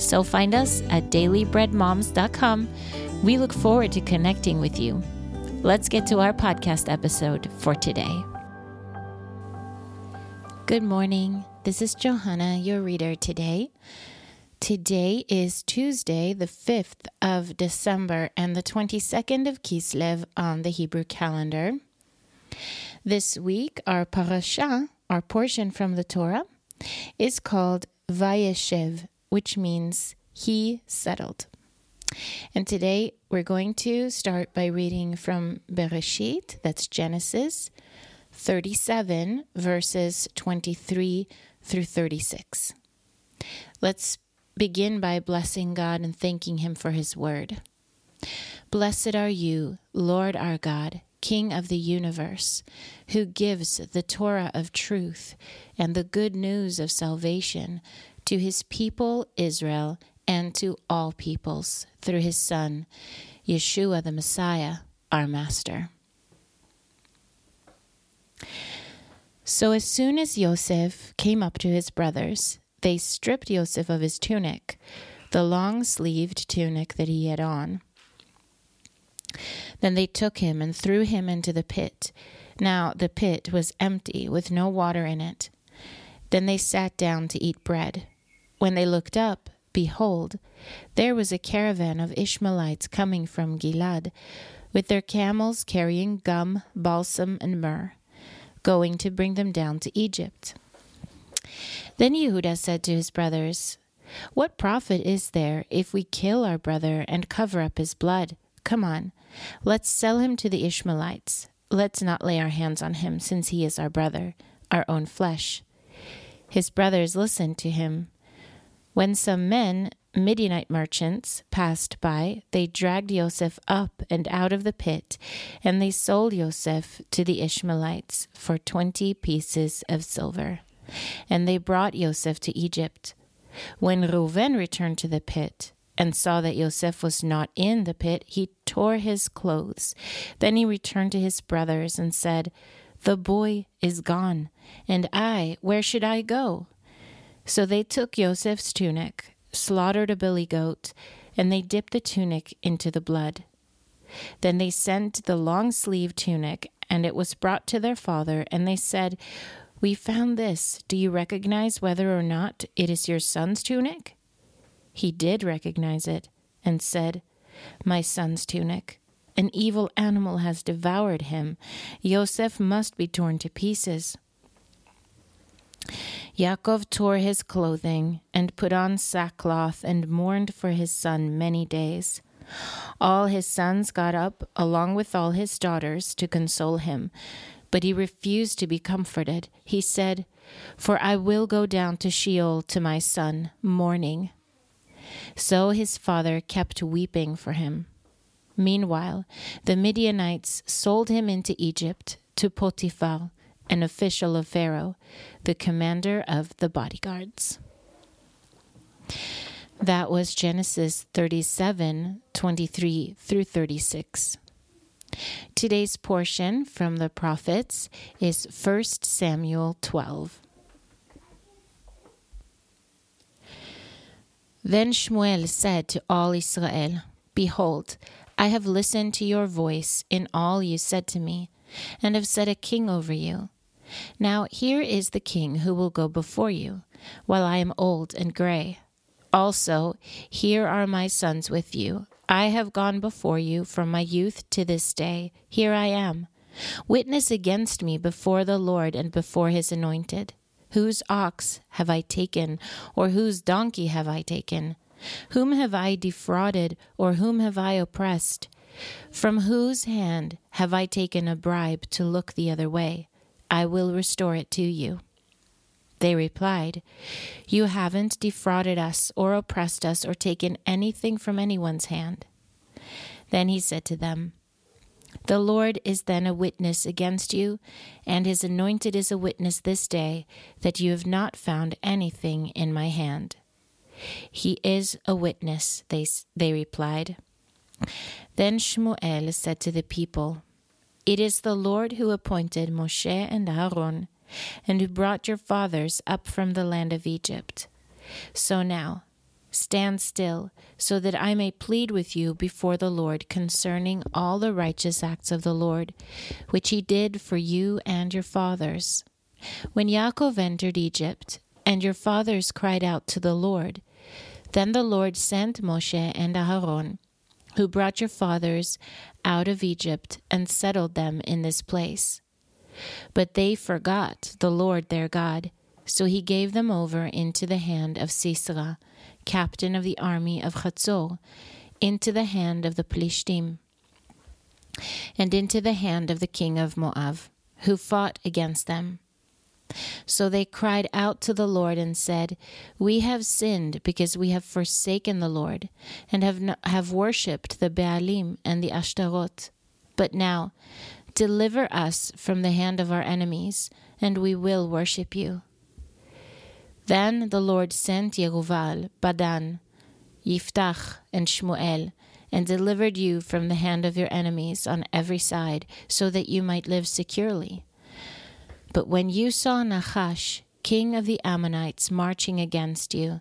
So find us at dailybreadmoms.com. We look forward to connecting with you. Let's get to our podcast episode for today. Good morning. This is Johanna, your reader today. Today is Tuesday, the 5th of December, and the 22nd of Kislev on the Hebrew calendar. This week, our parasha, our portion from the Torah, is called Vayeshev, which means he settled. And today we're going to start by reading from Bereshit, that's Genesis 37, verses 23 through 36. Let's begin by blessing God and thanking Him for His word. Blessed are you, Lord our God, King of the universe, who gives the Torah of truth and the good news of salvation to His people Israel and to all peoples through His Son, Yeshua the Messiah, our Master. So as soon as Yosef came up to his brothers, they stripped Joseph of his tunic, the long sleeved tunic that he had on. Then they took him and threw him into the pit. Now the pit was empty, with no water in it. Then they sat down to eat bread. When they looked up, behold, there was a caravan of Ishmaelites coming from Gilad, with their camels carrying gum, balsam, and myrrh, going to bring them down to Egypt. Then Yehuda said to his brothers, What profit is there if we kill our brother and cover up his blood? Come on, let's sell him to the Ishmaelites. Let's not lay our hands on him, since he is our brother, our own flesh. His brothers listened to him. When some men, Midianite merchants, passed by, they dragged Joseph up and out of the pit, and they sold Joseph to the Ishmaelites for twenty pieces of silver and they brought Joseph to Egypt. When Reuben returned to the pit and saw that Joseph was not in the pit, he tore his clothes. Then he returned to his brothers and said, The boy is gone, and I, where should I go? So they took Joseph's tunic, slaughtered a billy goat, and they dipped the tunic into the blood. Then they sent the long sleeved tunic, and it was brought to their father, and they said, we found this. Do you recognize whether or not it is your son's tunic? He did recognize it and said, My son's tunic. An evil animal has devoured him. Yosef must be torn to pieces. Yaakov tore his clothing and put on sackcloth and mourned for his son many days. All his sons got up, along with all his daughters, to console him. But he refused to be comforted. He said, For I will go down to Sheol to my son, mourning. So his father kept weeping for him. Meanwhile, the Midianites sold him into Egypt to Potiphar, an official of Pharaoh, the commander of the bodyguards. That was Genesis 37 23 through 36. Today's portion from the prophets is 1 Samuel 12. Then Shmuel said to all Israel, Behold, I have listened to your voice in all you said to me, and have set a king over you. Now here is the king who will go before you, while I am old and gray. Also, here are my sons with you. I have gone before you from my youth to this day. Here I am. Witness against me before the Lord and before his anointed. Whose ox have I taken, or whose donkey have I taken? Whom have I defrauded, or whom have I oppressed? From whose hand have I taken a bribe to look the other way? I will restore it to you. They replied, You haven't defrauded us, or oppressed us, or taken anything from anyone's hand. Then he said to them, The Lord is then a witness against you, and his anointed is a witness this day, that you have not found anything in my hand. He is a witness, they, they replied. Then Shmuel said to the people, It is the Lord who appointed Moshe and Aaron and who brought your fathers up from the land of Egypt. So now, stand still, so that I may plead with you before the Lord concerning all the righteous acts of the Lord, which he did for you and your fathers. When Yaakov entered Egypt, and your fathers cried out to the Lord, then the Lord sent Moshe and Aaron, who brought your fathers out of Egypt and settled them in this place. But they forgot the Lord their God. So he gave them over into the hand of Sisera, captain of the army of Chatzor, into the hand of the Plishtim, and into the hand of the king of Moab, who fought against them. So they cried out to the Lord and said, We have sinned because we have forsaken the Lord, and have, have worshipped the Baalim and the Ashtaroth. But now Deliver us from the hand of our enemies, and we will worship you. Then the Lord sent Yeruval, Badan, Yiftach, and Shmuel, and delivered you from the hand of your enemies on every side, so that you might live securely. But when you saw Nahash, king of the Ammonites, marching against you,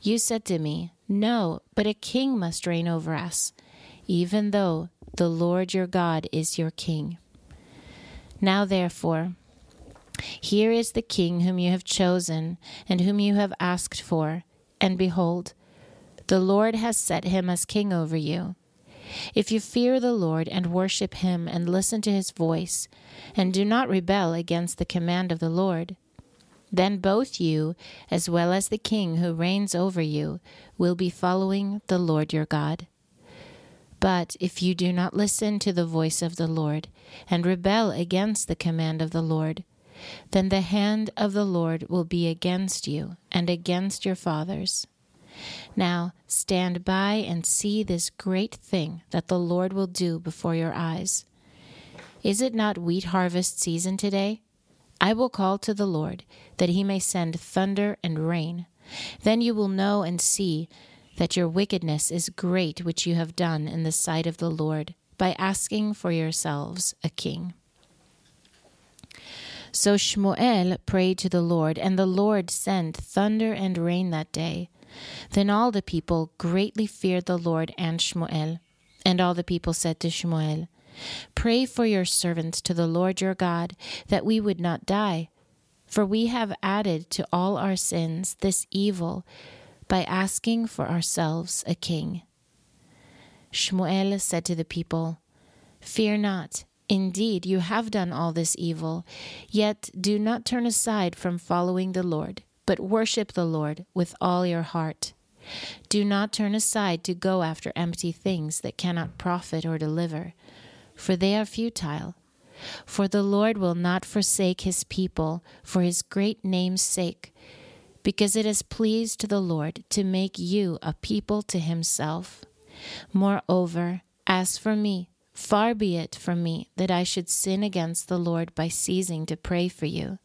you said to me, No, but a king must reign over us, even though the Lord your God is your king. Now, therefore, here is the king whom you have chosen and whom you have asked for, and behold, the Lord has set him as king over you. If you fear the Lord and worship him and listen to his voice, and do not rebel against the command of the Lord, then both you, as well as the king who reigns over you, will be following the Lord your God. But if you do not listen to the voice of the Lord, and rebel against the command of the Lord, then the hand of the Lord will be against you and against your fathers. Now stand by and see this great thing that the Lord will do before your eyes. Is it not wheat harvest season today? I will call to the Lord, that he may send thunder and rain. Then you will know and see that your wickedness is great which you have done in the sight of the Lord by asking for yourselves a king. So Shmuel prayed to the Lord, and the Lord sent thunder and rain that day. Then all the people greatly feared the Lord and Shmuel. And all the people said to Shmuel, Pray for your servants to the Lord your God, that we would not die. For we have added to all our sins this evil by asking for ourselves a king. Shmuel said to the people, Fear not. Indeed, you have done all this evil. Yet do not turn aside from following the Lord, but worship the Lord with all your heart. Do not turn aside to go after empty things that cannot profit or deliver, for they are futile. For the Lord will not forsake his people for his great name's sake, because it has pleased the Lord to make you a people to himself. Moreover, as for me, far be it from me that I should sin against the Lord by ceasing to pray for you.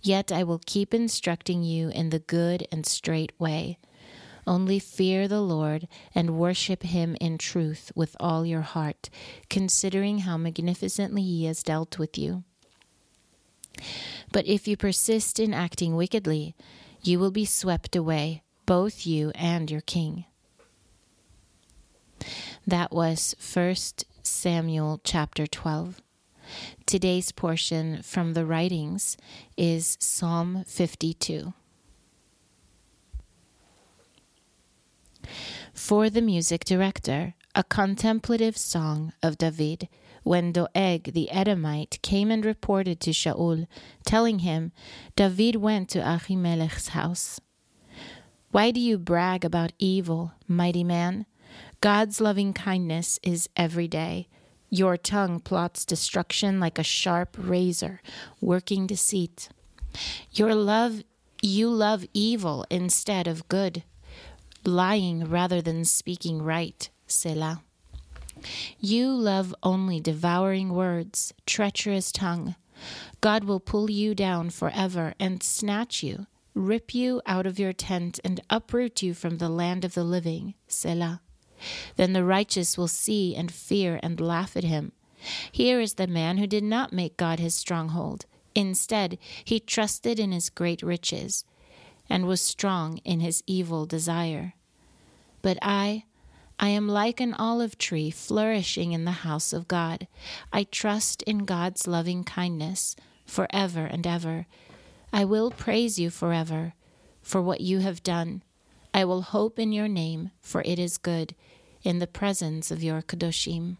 Yet I will keep instructing you in the good and straight way. Only fear the Lord and worship him in truth with all your heart, considering how magnificently he has dealt with you. But if you persist in acting wickedly, you will be swept away, both you and your king. That was 1 Samuel chapter 12. Today's portion from the writings is Psalm 52. For the music director, a contemplative song of David, when Doeg the Edomite came and reported to Shaul, telling him, David went to Ahimelech's house. Why do you brag about evil, mighty man? God's loving kindness is every day. Your tongue plots destruction like a sharp razor, working deceit. Your love, you love evil instead of good, lying rather than speaking right. Selah. You love only devouring words, treacherous tongue. God will pull you down forever and snatch you, rip you out of your tent, and uproot you from the land of the living. Selah. Then the righteous will see and fear and laugh at him. Here is the man who did not make God his stronghold. Instead, he trusted in his great riches and was strong in his evil desire. But I, I am like an olive tree flourishing in the house of God. I trust in God's loving kindness forever and ever. I will praise you forever for what you have done. I will hope in your name, for it is good, in the presence of your Kadoshim.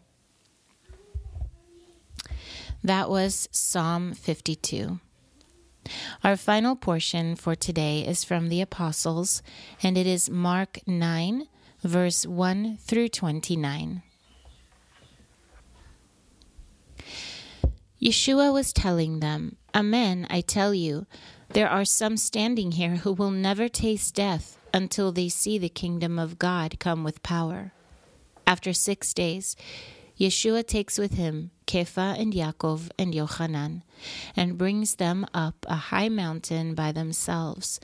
That was Psalm 52. Our final portion for today is from the Apostles, and it is Mark 9, verse 1 through 29. Yeshua was telling them, Amen, I tell you, there are some standing here who will never taste death until they see the kingdom of God come with power. After six days, Yeshua takes with him Kepha and Yaakov and Yochanan, and brings them up a high mountain by themselves,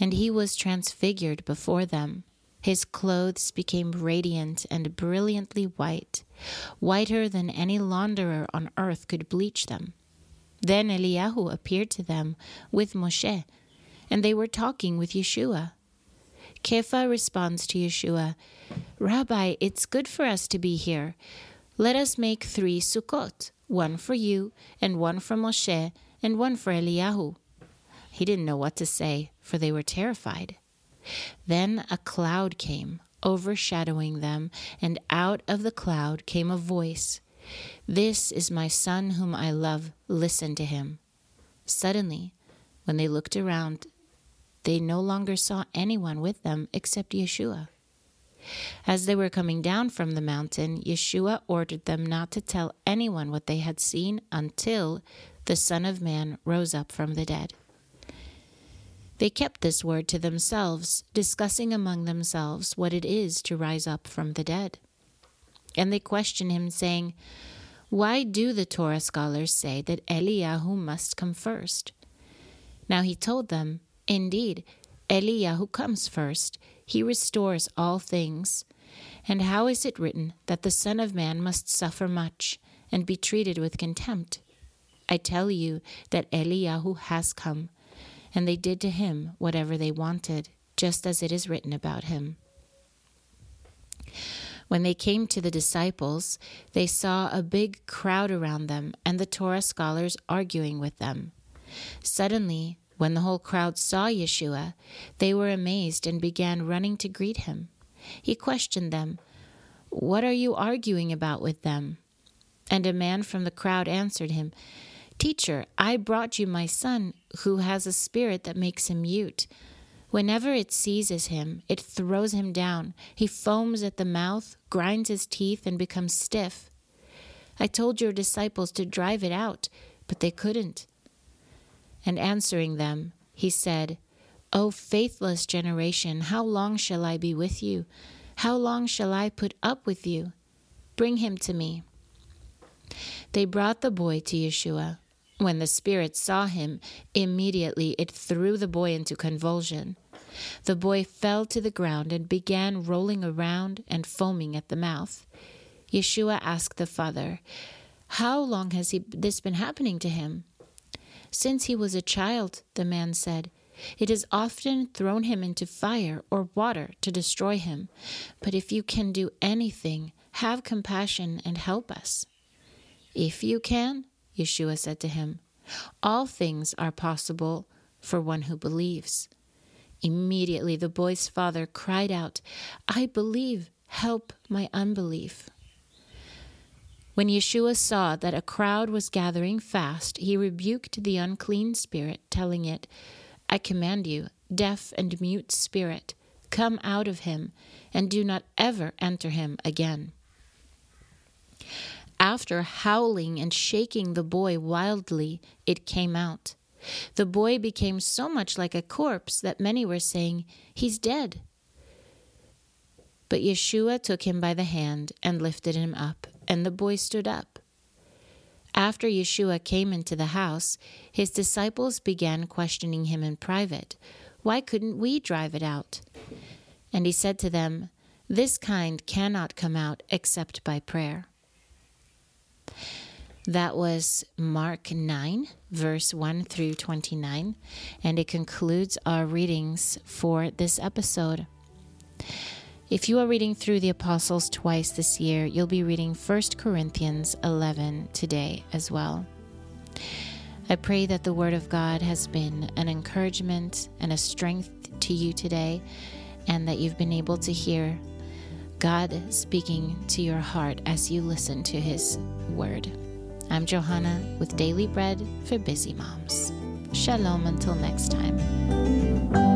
and he was transfigured before them. His clothes became radiant and brilliantly white, whiter than any launderer on earth could bleach them. Then Eliyahu appeared to them with Moshe, and they were talking with Yeshua. Kepha responds to Yeshua, Rabbi, it's good for us to be here. Let us make three Sukkot, one for you, and one for Moshe, and one for Eliyahu. He didn't know what to say, for they were terrified. Then a cloud came, overshadowing them, and out of the cloud came a voice This is my son whom I love, listen to him. Suddenly, when they looked around, they no longer saw anyone with them except Yeshua. As they were coming down from the mountain, Yeshua ordered them not to tell anyone what they had seen until the Son of Man rose up from the dead. They kept this word to themselves, discussing among themselves what it is to rise up from the dead. And they questioned him, saying, Why do the Torah scholars say that Eliyahu must come first? Now he told them, Indeed, Eliyahu comes first. He restores all things. And how is it written that the Son of Man must suffer much and be treated with contempt? I tell you that Eliyahu has come and they did to him whatever they wanted, just as it is written about him. When they came to the disciples, they saw a big crowd around them and the Torah scholars arguing with them. Suddenly, when the whole crowd saw Yeshua, they were amazed and began running to greet him. He questioned them, What are you arguing about with them? And a man from the crowd answered him, Teacher, I brought you my son, who has a spirit that makes him mute. Whenever it seizes him, it throws him down. He foams at the mouth, grinds his teeth, and becomes stiff. I told your disciples to drive it out, but they couldn't. And answering them, he said, O faithless generation, how long shall I be with you? How long shall I put up with you? Bring him to me. They brought the boy to Yeshua. When the spirit saw him, immediately it threw the boy into convulsion. The boy fell to the ground and began rolling around and foaming at the mouth. Yeshua asked the father, How long has he, this been happening to him? Since he was a child, the man said. It has often thrown him into fire or water to destroy him. But if you can do anything, have compassion and help us. If you can, Yeshua said to him, All things are possible for one who believes. Immediately the boy's father cried out, I believe, help my unbelief. When Yeshua saw that a crowd was gathering fast, he rebuked the unclean spirit, telling it, I command you, deaf and mute spirit, come out of him, and do not ever enter him again. After howling and shaking the boy wildly, it came out. The boy became so much like a corpse that many were saying, He's dead. But Yeshua took him by the hand and lifted him up, and the boy stood up. After Yeshua came into the house, his disciples began questioning him in private. Why couldn't we drive it out? And he said to them, This kind cannot come out except by prayer. That was Mark 9, verse 1 through 29, and it concludes our readings for this episode. If you are reading through the Apostles twice this year, you'll be reading 1 Corinthians 11 today as well. I pray that the Word of God has been an encouragement and a strength to you today, and that you've been able to hear God speaking to your heart as you listen to His Word. I'm Johanna with Daily Bread for Busy Moms. Shalom until next time.